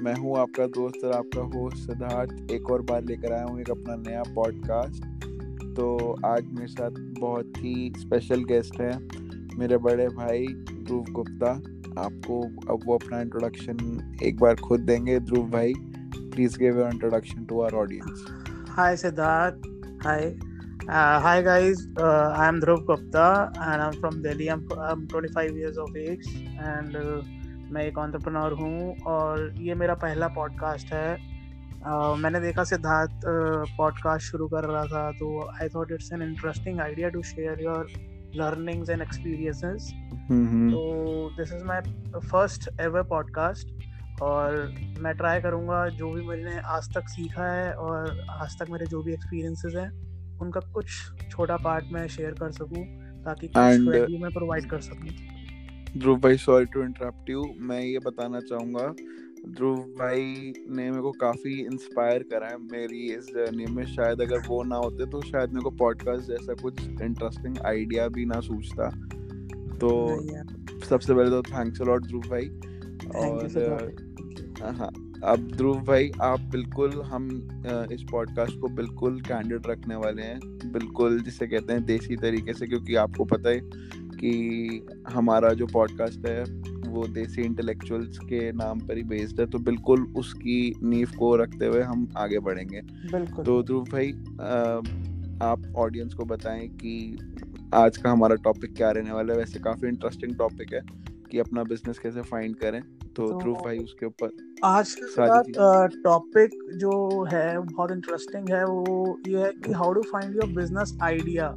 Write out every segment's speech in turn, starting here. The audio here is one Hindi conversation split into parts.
मैं हूँ आपका दोस्त और आपका होस्ट सिद्धार्थ। एक और बार लेकर आया हूँ एक अपना नया पॉडकास्ट तो आज मेरे साथ बहुत ही स्पेशल गेस्ट हैं मेरे बड़े भाई ध्रुव गुप्ता। आपको अब वो अपना इंट्रोडक्शन एक बार खुद देंगे। ध्रुव भाई please give your introduction to our audience hi Siddharth hi Uh, hi guys, uh, I am Dhruv Gupta and I'm from Delhi. I'm, I'm 25 years of age and uh, मैं एक ऑन्टरप्रनोर हूँ और ये मेरा पहला पॉडकास्ट है। uh, मैंने देखा सिद्धार्थ पॉडकास्ट uh, शुरू कर रहा था तो I thought it's an interesting idea to share your learnings and experiences तो this is my first ever podcast और मैं ट्राई करूँगा जो भी मैंने आज तक सीखा है और आज तक मेरे जो भी एक्सपीरियंसेस हैं उनका कुछ छोटा पार्ट मैं शेयर कर सकूँ ताकि मैं प्रोवाइड कर सकूँ। ध्रुव भाई सॉरी टू इंटरप्ट यू मैं ये बताना चाहूँगा ध्रुव भाई ने मेरे को काफ़ी इंस्पायर करा है मेरी इस जर्नी में। शायद अगर वो ना होते तो शायद मेरे को पॉडकास्ट जैसा कुछ इंटरेस्टिंग आइडिया भी ना सोचता तो सबसे पहले तो थैंक्स लॉट ध्रुव भाई और हाँ अब ध्रुव भाई आप बिल्कुल हम इस पॉडकास्ट को बिल्कुल कैंडिड रखने वाले हैं। बिल्कुल जिसे कहते हैं देसी तरीके से क्योंकि आपको पता है कि हमारा जो पॉडकास्ट है वो देसी इंटेलेक्चुअल्स के नाम पर ही बेस्ड है तो बिल्कुल उसकी नींव को रखते हुए हम आगे बढ़ेंगे। तो ध्रुव भाई आप ऑडियंस को बताएँ कि आज का हमारा टॉपिक क्या रहने वाला है। वैसे काफ़ी इंटरेस्टिंग टॉपिक है कि अपना बिज़नेस कैसे फाइंड करें। तो, ध्रुव तो ध्रुव भाई उसके ऊपर आज का टॉपिक जो है बहुत इंटरेस्टिंग है वो ये है कि how to find your business idea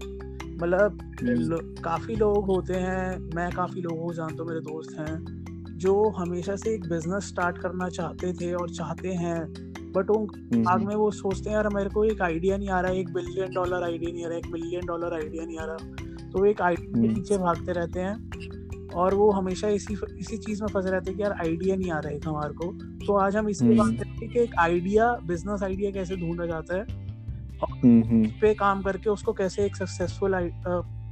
मतलब हम्म। काफ़ी लोग होते हैं मैं काफ़ी लोगों को जानता हूँ मेरे दोस्त हैं जो हमेशा से एक बिज़नेस स्टार्ट करना चाहते थे और चाहते हैं बट उन हम्म, आग हम्म। में वो सोचते हैं यार मेरे को एक आइडिया नहीं आ रहा एक बिलियन डॉलर आइडिया नहीं आ रहा एक मिलियन डॉलर आइडिया नहीं आ रहा तो वो एक आइडिया के पीछे भागते रहते हैं और वो हमेशा इसी इसी चीज़ में फंसे रहते हैं कि यार आइडिया नहीं आ रहा है हमारे को तो आज हम इसी बात करेंगे कि एक आइडिया बिज़नेस आइडिया कैसे ढूंढा जाता है पे काम करके उसको कैसे एक सक्सेसफुल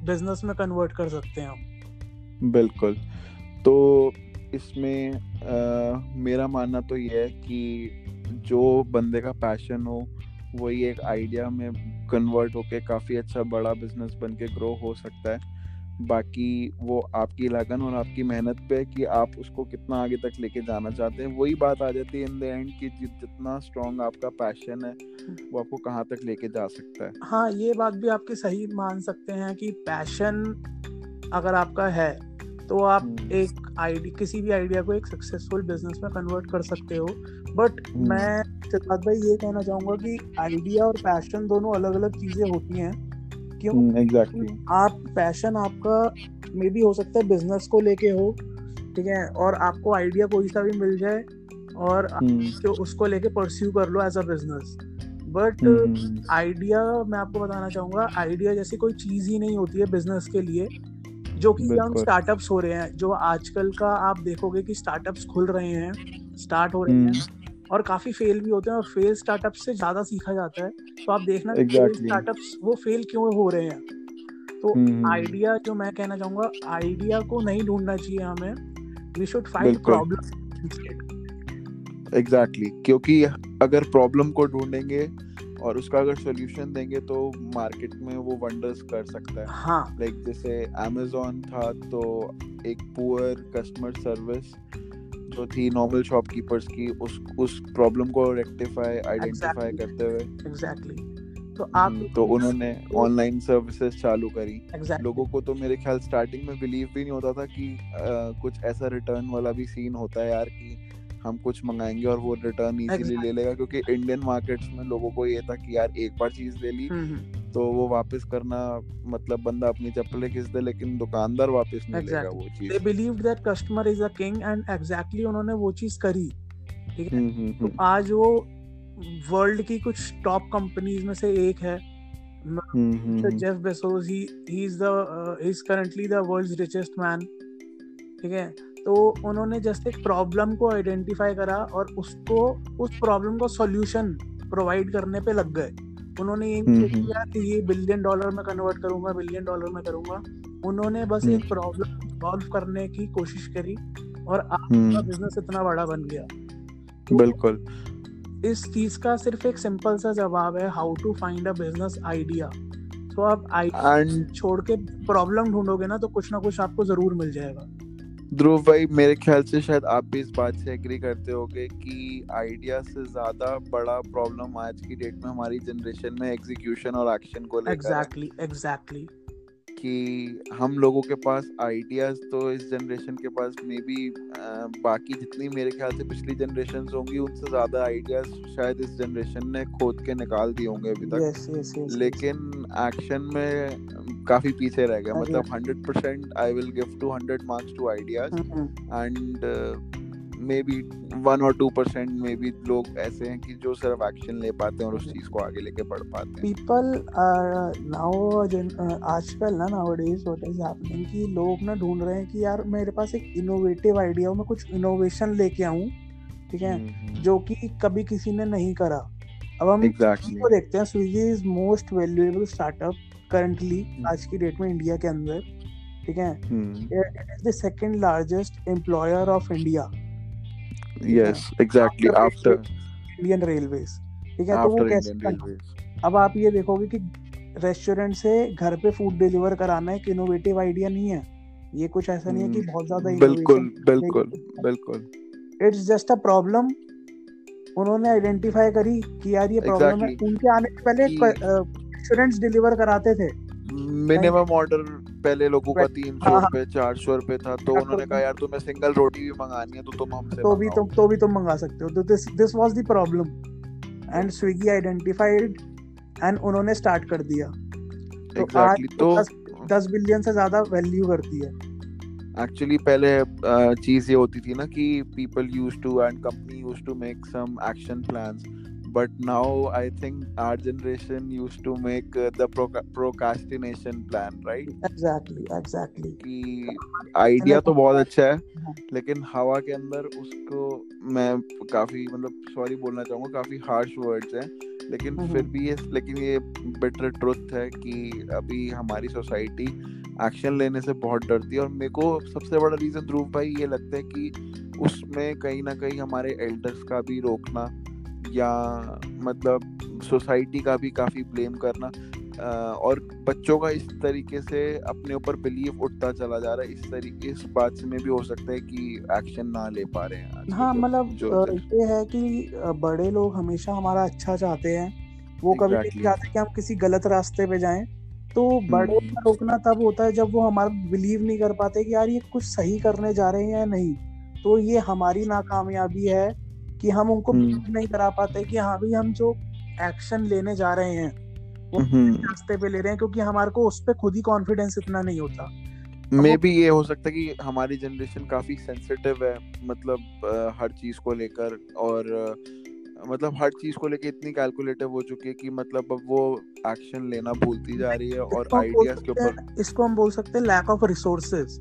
बिज़नेस में कन्वर्ट कर सकते हैं हम। बिल्कुल। तो इसमें आ, मेरा मानना तो ये है कि जो बंदे का पैशन हो वही एक आइडिया में कन्वर्ट होके काफ़ी अच्छा बड़ा बिज़नेस बन के ग्रो हो सकता है। बाकी वो आपकी लगन और आपकी मेहनत पे कि आप उसको कितना आगे तक लेके जाना चाहते हैं वही बात आ जाती है इन द एंड कि जितना स्ट्रॉन्ग आपका पैशन है वो आपको कहाँ तक लेके जा सकता है हाँ ये बात भी आपके सही मान सकते हैं कि पैशन अगर आपका है तो आप हम्म। एक आइडिया किसी भी आइडिया को एक सक्सेसफुल बिज़नेस में कन्वर्ट कर सकते हो बट हम्म। मैं सिद्धार्थ भाई ये कहना चाहूँगा कि आइडिया और पैशन दोनों अलग अलग चीज़ें होती हैं क्यों? Exactly hmm, exactly. आप पैशन आपका मे भी हो सकता है बिज़नेस को लेके हो ठीक है? और आपको आइडिया कोई सा भी मिल जाए और जो उसको लेके परस्यू कर लो as a business but idea मैं आपको बताना चाहूँगा आइडिया जैसी कोई चीज़ ही नहीं होती है बिज़नेस के लिए जो कि यंग स्टार्टअप्स हो रहे हैं जो आजकल का आप देखोगे कि स्टार्टअप्स खुल रहे हैं स्टार्ट हो रहे हैं। और काफ़ी फेल भी होते हैं और फेल स्टार्टअप से ज़्यादा सीखा जाता है। तो आप देखना exactly. स्टार्टअप्स वो फेल क्यों हो रहे हैं? तो आइडिया जो मैं कहना चाहूँगा आइडिया को नहीं ढूंढना चाहिए हमें। We should find problem exactly क्योंकि अगर प्रॉब्लम को ढूंढेंगे और उसका अगर सोल्यूशन देंगे तो मार्केट में वो वंडर्स कर सकता है। हाँ। लाइक जैसे अमेजोन था तो एक पुअर कस्टमर सर्विस जो थी नॉर्मल शॉपकीपर्स की उस उस प्रॉब्लम को रेक्टिफाई आइडेंटिफाई करते हुए एग्जैक्टली तो आप हम्म, तो उन्होंने ऑनलाइन सर्विसेज़ चालू करी exactly. लोगों को तो मेरे ख्याल स्टार्टिंग में बिलीव भी नहीं होता था कि आ, कुछ ऐसा रिटर्न वाला भी सीन होता है यार कि हम कुछ मंगाएँगे और वो रिटर्न इजीली exactly. ले लेगा क्योंकि इंडियन मार्केट्स में लोगों को ये था कि यार एक बार चीज़ ले ली हम्म, हम्म। तो वो वापस करना मतलब बंदा अपनी चप्पलें खींच दे लेकिन दुकानदार वापस नहीं exactly. लेगा वो चीज़। They believe that customer is a king and exactly उन्होंने वो चीज़ करी। ठीक है? हम्म, हम्म, तो हम्म। आज वो वर्ल्ड की कुछ टॉप कंपनीज़ में से एक है। Jeff Bezos he he is the he is currently the world's richest man ठीक है? तो उन्होंने जस्ट एक प्रॉब्लम को आइडेंटिफाई करा और उसको उस प्रॉब्लम का सॉल्यूशन प्रोवाइड करने पे लग गए। उन्होंने ये नहीं हम्म, किया कि ये बिलियन डॉलर में कन्वर्ट करूँगा बिलियन डॉलर में करूँगा। उन्होंने बस एक प्रॉब्लम हम्म। सॉल्व करने की कोशिश करी और आपका बिज़नेस हम्म। इतना बड़ा बन गया। बिल्कुल। इस चीज़ का सिर्फ़ एक सिंपल सा जवाब है how to find a business idea तो आप आइडिया छोड़ के प्रॉब्लम ढूंढोगे ना तो कुछ ना कुछ आपको ज़रूर मिल जाएगा। ध्रुव भाई मेरे ख्याल से शायद आप भी इस बात से एग्री करते होगे कि आइडिया से ज़्यादा बड़ा प्रॉब्लम आज की डेट में हमारी जनरेशन में एग्जीक्यूशन और एक्शन को लेकर एग्जैक्टली एग्जैक्टली कि हम लोगों के पास आइडियाज़ तो इस जनरेशन के पास मे बी बाकी जितनी मेरे ख्याल से पिछली जनरेशन होंगी उनसे ज़्यादा आइडियाज़ शायद इस जनरेशन ने खोद के निकाल दिए होंगे अभी तक। Yes, yes, yes, लेकिन एक्शन में काफ़ी पीछे रह गए मतलब hundred percent I will give two hundred marks to ideas and maybe one और टू परसेंट मे बी लोग ऐसे हैं कि जो सिर्फ़ एक्शन ले पाते हैं और उस चीज़ को आगे लेके बढ़ पाते हैं। पीपल नाउ आजकल ना nowadays what is happening कि लोग ना ढूंढ रहे हैं कि यार मेरे पास एक इनोवेटिव आइडिया हो मैं कुछ इनोवेशन लेके आऊँ ठीक है? हम्म, हम्म। जो कि कभी किसी ने नहीं करा। अब हम exactly. को देखते हैं Swiggy is most valuable startup currently आज की डेट में इंडिया के अंदर ठीक है? It is the second largest employer of India yes exactly after Indian railways ठीक है? तो वो कैसे अब आप ये देखोगे कि रेस्टोरेंट से घर पे फ़ूड डिलीवर कराना एक इनोवेटिव आइडिया नहीं है। ये कुछ ऐसा नहीं है कि hmm. बहुत ज़्यादा बिल्कुल बिल्कुल बिल्कुल। इट्स जस्ट अ प्रॉब्लम उन्होंने आइडेंटिफाई करी कि यार ये प्रॉब्लम exactly. है उनके आने से पहले रेस्टोरेंट्स डिलीवर कराते थे। मिनिमम ऑर्डर पहले लोगों का तीन सौ हाँ, रुपए चार सौ रुपए था तो उन्होंने कहा यार तुम्हें सिंगल रोटी भी मंगानी है तो तुम हमसे तो भी तुम तो भी तुम मंगा सकते हो। तो this this was the problem and Swiggy identified and उन्होंने स्टार्ट कर दिया। तो exactly, तो दस बिलियन से ज़्यादा वैल्यू करती है। एक्चुअली पहले चीज़ ये होती थी ना कि people use to and company use to make some action plans but now i think our generation used to make uh, the pro- procrastination plan right? Exactly exactly. कि आइडिया तो बहुत अच्छा है लेकिन हवा के अंदर उसको मैं काफ़ी मतलब सॉरी बोलना चाहूँगा काफ़ी हार्श वर्ड्स हैं लेकिन फिर भी ये लेकिन ये बेटर ट्रुथ है कि अभी हमारी सोसाइटी एक्शन लेने से बहुत डरती है और मेरे को सबसे बड़ा रीजन ध्रुव भाई ये लगता है कि उसमें कहीं ना कहीं हमारे एल्डर्स का भी रोकना या मतलब सोसाइटी का भी काफ़ी ब्लेम करना और बच्चों का इस तरीके से अपने ऊपर बिलीव उठता चला जा रहा है इस तरीके इस बात से में भी हो सकता है कि एक्शन ना ले पा रहे हैं हाँ मतलब ये है कि बड़े लोग हमेशा हमारा अच्छा चाहते हैं वो कभी नहीं चाहते कि हम किसी गलत रास्ते पे जाएँ तो बड़े हम्म। का रोकना तब होता है जब वो हमारा बिलीव नहीं कर पाते कि यार ये कुछ सही करने जा रहे हैं या नहीं तो ये हमारी नाकामयाबी है कि हम उनको हम्म। नहीं करा पाते कि हाँ भी हम जो एक्शन लेने जा रहे हैं वो हम्म। रास्ते पे ले रहे हैं क्योंकि हमारे को उस पर खुद ही कॉन्फिडेंस इतना नहीं होता मे भी ये हो सकता है कि हमारी जनरेशन काफ़ी सेंसिटिव है मतलब आ, हर चीज़ को लेकर और आ, मतलब हर चीज़ को लेकर इतनी कैलकुलेटिव हो चुकी है कि मतलब अब वो एक्शन लेना भूलती जा रही है और आइडियाज़ के ऊपर इसको हम बोल सकते हैं लैक ऑफ़ रिसोर्सेज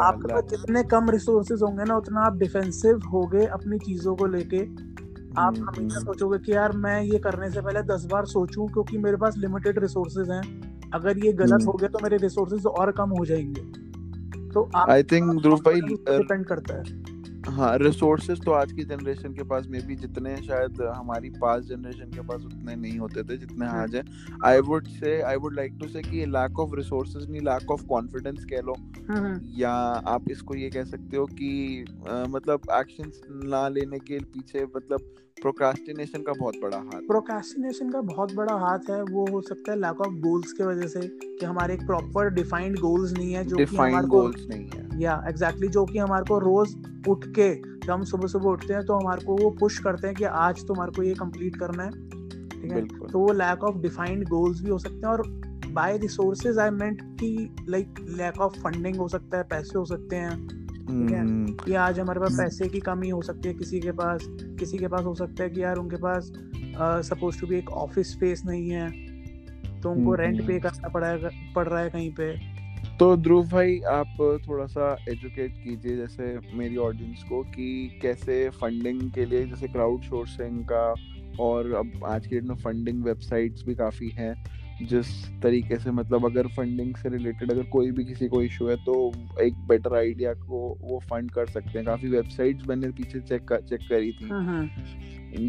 आपके पास जितने कम रिसोर्सेज होंगे ना उतना आप डिफेंसिव होगे अपनी चीज़ों को लेके। आप हमेशा हम्म। सोचोगे कि यार मैं ये करने से पहले दस बार सोचूं क्योंकि मेरे पास लिमिटेड रिसोर्सेज हैं। अगर ये गलत हम्म। हो गया तो मेरे रिसोर्सेज और कम हो जाएँगे। तो आई थिंक ध्रुव भाई डिपेंड करता है। हाँ रिसोर्सेज तो आज की जनरेशन के पास में भी जितने शायद हमारी पास जनरेशन के पास उतने नहीं होते थे जितने हाँ। आज है। I would say I would like to say कि लैक ऑफ़ रिसोर्सेज नहीं लैक ऑफ़ कॉन्फिडेंस कह लो। हाँ, हाँ। या आप इसको ये कह सकते हो कि आ, मतलब एक्शंस ना लेने के पीछे मतलब प्रोक्रास्टिनेशन का बहुत बड़ा हाथ प्रोक्रास्टिनेशन का बहुत बड़ा हाथ है वो हो सकता है लैक ऑफ़ गोल्स के वजह से कि हमारे एक प्रॉपर डिफाइंड गोल्स नहीं है जो हमारे गोल्स नहीं है। या एग्जैक्टली exactly, जो कि हमारे को रोज उठ के जब हम सुबह सुबह उठते हैं तो हमारे को वो पुश करते हैं कि आज तो हमारे को ये कंप्लीट करना है। ठीक है? तो वो लैक ऑफ़ डिफाइंड गोल्स भी हो सकते हैं और बाय रिसोर्सेज आई मेंट कि लाइक लैक ऑफ़ फंडिंग हो सकता है पैसे हो सकते हैं। ठीक है? हम्म। कि आज हमारे पास पैसे की कमी हो सकती है किसी के पास किसी के पास हो सकता है कि यार उनके पास सपोज़ टू बी एक ऑफ़िस स्पेस नहीं है तो उनको रेंट पे हम्म। करना पड़ा पड़ रहा है कहीं पे। तो ध्रुव भाई, आप थोड़ा सा एजुकेट कीजिए जैसे मेरी ऑडियंस को कि कैसे फंडिंग के लिए जैसे क्राउड सोर्सिंग का और अब आज के डेट में फंडिंग वेबसाइट्स भी काफ़ी हैं। जिस तरीके से मतलब अगर फंडिंग से रिलेटेड अगर कोई भी किसी को इशू है तो एक बेटर आइडिया को वो फंड कर सकते हैं। काफ़ी वेबसाइट्स मैंने पीछे चेक कर, चेक करी थी। हम्म, हम्म,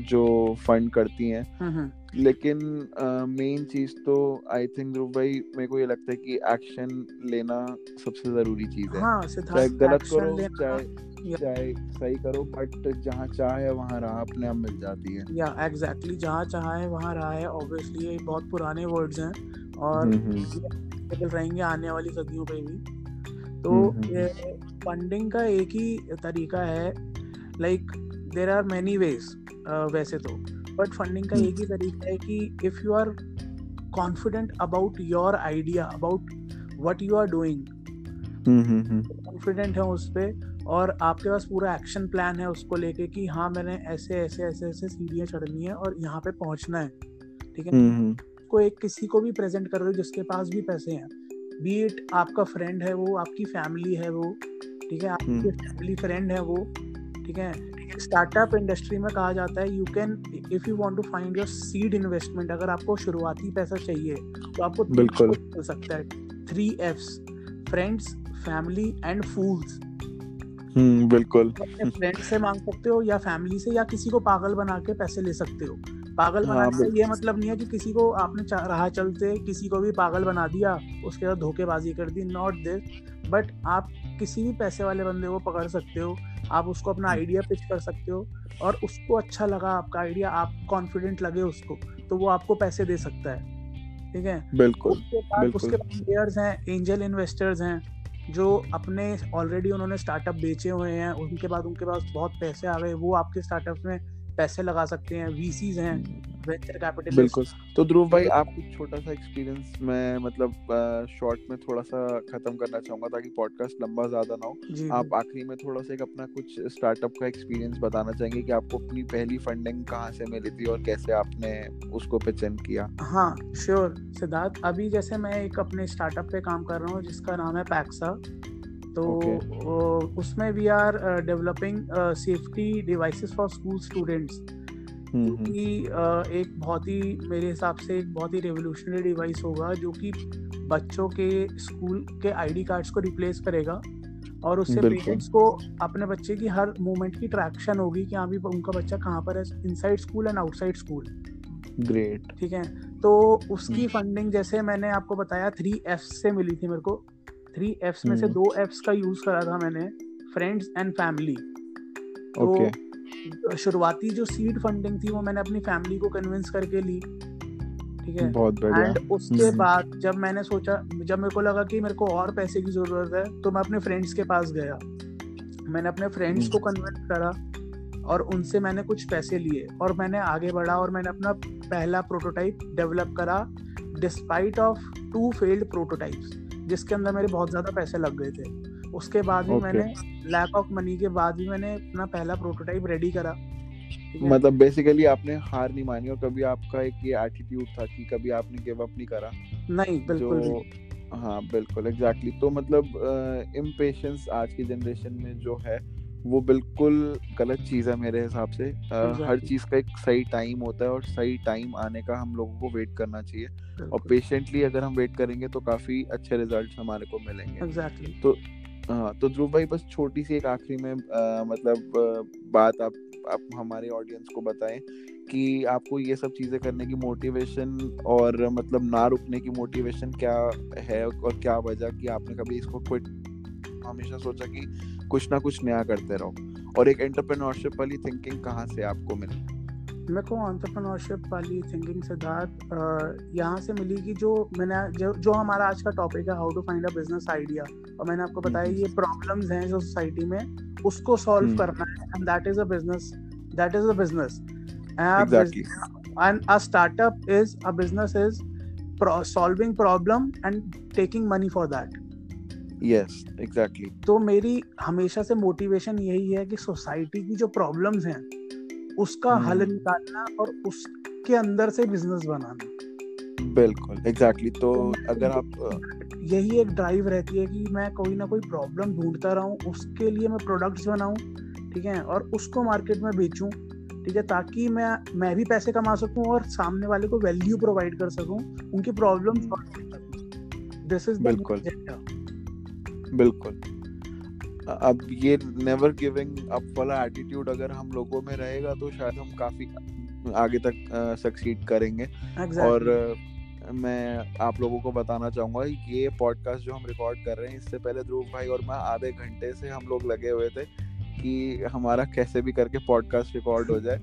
जो फंड करती हैं। हम्म। लेकिन मेन चीज़ तो आई थिंक ध्रुव भाई मेरे को ये लगता है कि एक्शन लेना सबसे ज़रूरी चीज़ है। हाँ चाहे गलत करो चाहे या चाहे सही करो बट जहाँ चाह है वहाँ राह अपने आप मिल जाती है। या एग्जैक्टली जहाँ चाहा है वहाँ रहा है। ऑब्वियसली ये बहुत पुराने वर्ड्स हैं और हम्म हम्म। रहेंगे आने वाली सदियों पे भी। तो ये हम्म। फंडिंग का एक ही तरीका है। Like there are many ways वैसे तो। बट फंडिंग का एक ही तरीका है कि if you are confident about your idea about what you are doing confident है उस पे और आपके पास पूरा एक्शन प्लान है उसको लेके कि हाँ मैंने ऐसे ऐसे ऐसे ऐसे सीढ़ियाँ चढ़नी है और यहाँ पे पहुँचना है। ठीक है हम्म हम्म। को एक किसी को भी प्रेजेंट कर रहे हो जिसके पास भी पैसे हैं। बीट आपका फ्रेंड है वो आपकी फैमिली है वो ठीक है? आपकी हम्म। फैमिली फ्रेंड है वो ठीक है? स्टार्टअप इंडस्ट्री में कहा जाता है you can if you want to find your seed investment अगर आपको शुरुआती पैसा चाहिए तो आपको बिल्कुल। मिल सकता है। Three Fs friends family and fools hmm बिल्कुल। अपने फ्रेंड से मांग सकते हो या फैमिली से या किसी को पागल बना के पैसे ले सकते हो। पागल हाँ बनाने का ये मतलब नहीं है कि किसी को आपने राह चलते किसी को भी पागल बना दिया उसके बाद धोखेबाजी कर दी नॉट दिस बट आप किसी भी पैसे वाले बंदे को पकड़ सकते हो आप उसको अपना आइडिया पिच कर सकते हो और उसको अच्छा लगा आपका आइडिया आप कॉन्फिडेंट लगे उसको तो वो आपको पैसे दे सकता है। ठीक है? बिल्कुल उसके बाद उसके बाद प्लेयर्स हैं एंजल इन्वेस्टर्स हैं जो अपने ऑलरेडी उन्होंने स्टार्टअप बेचे हुए हैं, उनके बाद उनके पास बहुत पैसे आ गए, वो आपके स्टार्टअप में पैसे लगा सकते हैं वीसीज हैं। वेंचर कैपिटलिस्ट बिल्कुल। तो ध्रुव भाई आप कुछ छोटा सा एक्सपीरियंस मैं मतलब शॉर्ट में थोड़ा सा खत्म करना चाहूँगा ताकि पॉडकास्ट लंबा ज़्यादा ना हो। आप आखिरी में थोड़ा सा एक अपना कुछ स्टार्टअप का एक्सपीरियंस बताना चाहेंगे कि आपको अपनी पहली फंडिंग कहाँ से मिली थी और कैसे आपने उसको पिचन किया? हाँ श्योर सिद्धार्थ। अभी जैसे मैं एक अपने स्टार्टअप पे काम कर रहा हूँ जिसका नाम है पैक्सा तो Okay. उसमें we are developing safety devices for school students hmm hmm. कि अ, एक बहुत ही मेरे हिसाब से एक बहुत ही रेवोल्यूशनरी डिवाइस होगा जो कि बच्चों के स्कूल के आईडी कार्ड्स को रिप्लेस करेगा और उससे पेरेंट्स को अपने बच्चे की हर मूवमेंट की ट्रैक्शन होगी कि हाँ भी उनका बच्चा कहाँ पर है inside school and outside school great ठीक है? तो उसकी हम्म। फंडिंग जैसे मैंने आपको बताया थ्री एफ़ से मिली थी मेरे को। थ्री एफ्स में से हम्म। दो एफ्स का यूज़ करा था मैंने फ्रेंड्स एंड फैमिली तो ओके शुरुआती जो सीड फंडिंग थी वो मैंने अपनी फैमिली को कन्विंस करके ली। ठीक है? बहुत बढ़िया। एंड उसके हम्म। बाद जब मैंने सोचा जब मेरे को लगा कि मेरे को और पैसे की ज़रूरत है तो मैं अपने फ्रेंड्स के पास गया। मैंने अपने फ्रेंड्स को कन्विंस करा और उनसे मैंने कुछ पैसे लिए और मैंने आगे बढ़ा और मैंने अपना पहला प्रोटोटाइप डेवलप करा despite of two failed prototypes जिसके अंदर मेरे बहुत ज़्यादा पैसे लग गए थे। उसके बाद भी Okay. मैंने लैक ऑफ़ मनी के बाद भी मैंने अपना पहला प्रोटोटाइप रेडी करा। मतलब बेसिकली आपने हार नहीं मानी और कभी आपका एक ये एटीट्यूड था कि कभी आपने गिव अप नहीं करा? नहीं बिल्कुल जो हाँ बिल्कुल एग्जैक्टली तो मतलब इम्पेशंस आज की जनरेशन में जो है वो बिल्कुल गलत चीज़ है मेरे हिसाब से। अ, हर चीज़ का एक सही टाइम होता है और सही टाइम आने का हम लोगों को वेट करना चाहिए। और पेशेंटली अगर हम वेट करेंगे तो काफ़ी अच्छे रिजल्ट्स हमारे को मिलेंगे। एग्जैक्टली हाँ तो ध्रुव भाई बस छोटी सी एक आखिरी में अ, मतलब अ, बात आप आप हमारे ऑडियंस को बताएँ कि आपको ये सब चीज़ें करने की मोटिवेशन और मतलब ना रुकने की मोटिवेशन क्या है और क्या वजह कि आपने कभी इसको क्विट हमेशा सोचा कि कुछ ना कुछ नया करते रहो? और एक एंटरप्रेन्योरशिप वाली थिंकिंग कहाँ से आपको मिली? मेरे को एंटरप्रेन्योरशिप वाली थिंकिंग सिद्धार्थ यहाँ से मिली कि जो मैंने जो जो हमारा आज का टॉपिक है how to find a business idea और मैंने आपको बताया हम्म। ये प्रॉब्लम्स हैं जो सोसाइटी में उसको सॉल्व हम्म। करना है and that is a business that is a business Exactly. a startup is a business is pro- solving problem and taking money for that yes exactly तो मेरी हमेशा से मोटिवेशन यही है कि सोसाइटी की जो प्रॉब्लम्स हैं उसका हल हम्म। निकालना और उसके अंदर से बिज़नेस बनाना बिल्कुल एग्जैक्टली तो अगर आप अ, यही एक ड्राइव रहती है कि मैं कोई ना कोई प्रॉब्लम ढूंढता रहूँ उसके लिए मैं प्रोडक्ट्स बनाऊँ ठीक है? और उसको मार्केट में बेचूं ठीक है? ताकि मैं मैं भी पैसे कमा सकूँ और सामने वाले को वैल्यू प्रोवाइड कर सकूँ उनकी प्रॉब्लम सॉल्व कर सकूँ। दिस इज़ बिल्कुल। बिल्कुल। अब ये नेवर गिविंग अप वाला एटीट्यूड अगर हम लोगों में रहेगा तो शायद हम काफ़ी आगे तक सक्सीड करेंगे। exactly. और uh, मैं आप लोगों को बताना चाहूँगा ये पॉडकास्ट जो हम रिकॉर्ड कर रहे हैं इससे पहले ध्रुव भाई और मैं आधे घंटे से हम लोग लगे हुए थे कि हमारा कैसे भी करके पॉडकास्ट रिकॉर्ड हो जाए।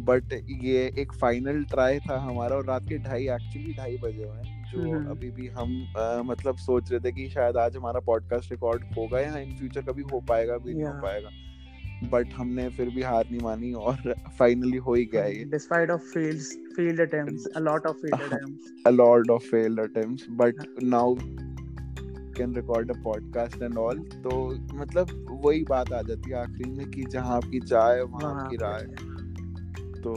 बट ये एक फाइनल ट्राई था हमारा और रात के ढाई एक्चुअली ढाई बजे हुए हैं जो हम्म। अभी भी हम आ, मतलब सोच रहे थे कि शायद आज हमारा पॉडकास्ट रिकॉर्ड होगा या इन फ्यूचर कभी हो पाएगा भी नहीं हो पाएगा। बट हमने फिर भी हार नहीं मानी और फाइनली हो ही गया ये। Despite of fails failed attempts a lot of failed attempts a lot of failed attempts but now can record a podcast and all तो मतलब वही बात आ जाती है आखिरी में कि जहाँ आपकी चाय वहाँ आपकी राय। तो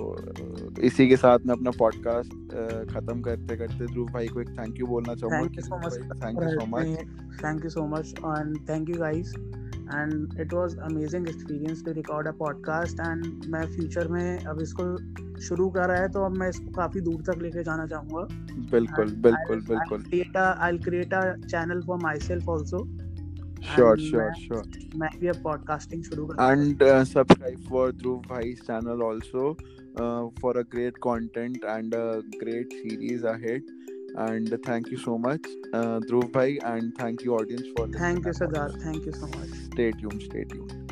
इसी के साथ मैं अपना पॉडकास्ट खत्म करते करते ध्रुव भाई को एक थैंक यू बोलना चाहूँगा thank you so much thank you so much thank you so much and thank you guys and it was amazing experience to record a podcast and मैं फ्यूचर में अब इसको शुरू कर रहा है तो अब मैं इसको काफ़ी दूर तक लेके जाना चाहूँगा। बिल्कुल बिल्कुल बिल्कुल। I create a channel for myself also sure sure sure. मैं भी अब पॉडकास्टिंग शुरू कर and subscribe for Dhruv Bhai's channel also uh, for a great content and a great series ahead. And thank you so much uh, Dhruv Bhai and thank you audience for thank you Sadar thank you so much. Stay tuned stay tuned